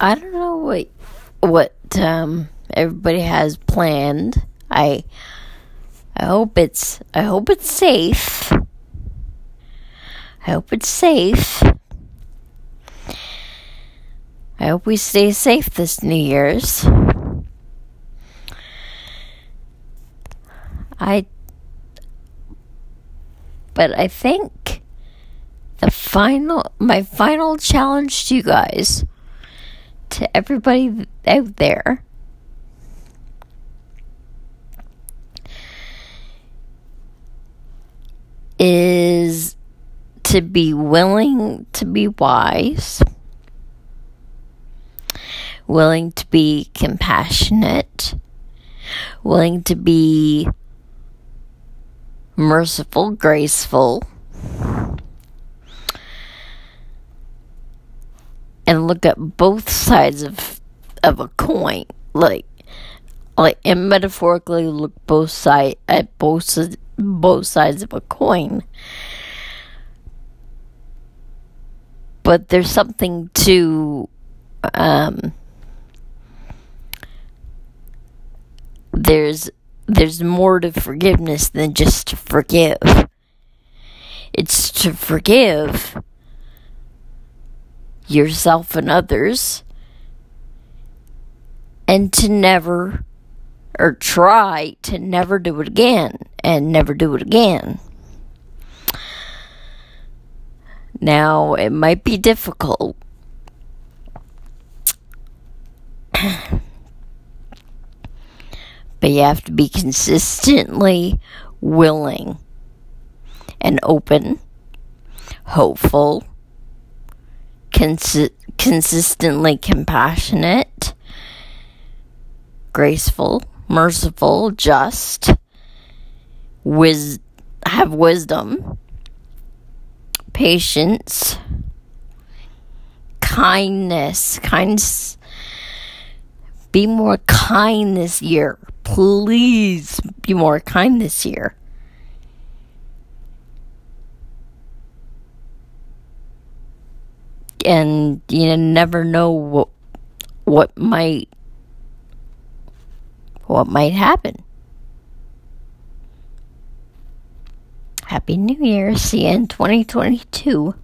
I don't know what what um, everybody has planned. I I hope it's I hope it's safe. I hope it's safe. I hope we stay safe this New Year's. I but I think the final my final challenge to you guys to everybody out there. Is to be willing to be wise, willing to be compassionate, willing to be merciful, graceful, and look at both sides of of a coin, like like and metaphorically look both side at both both sides of a coin. But there's something to um, there's there's more to forgiveness than just to forgive. It's to forgive yourself and others and to never or try to never do it again and never do it again. Now, it might be difficult. but you have to be consistently willing and open, hopeful, cons- consistently compassionate, graceful, merciful, just, wis- have wisdom, patience, kindness, kindness. Be more kind this year. Please be more kind this year. And you never know what what might what might happen. Happy New Year. See you in 2022.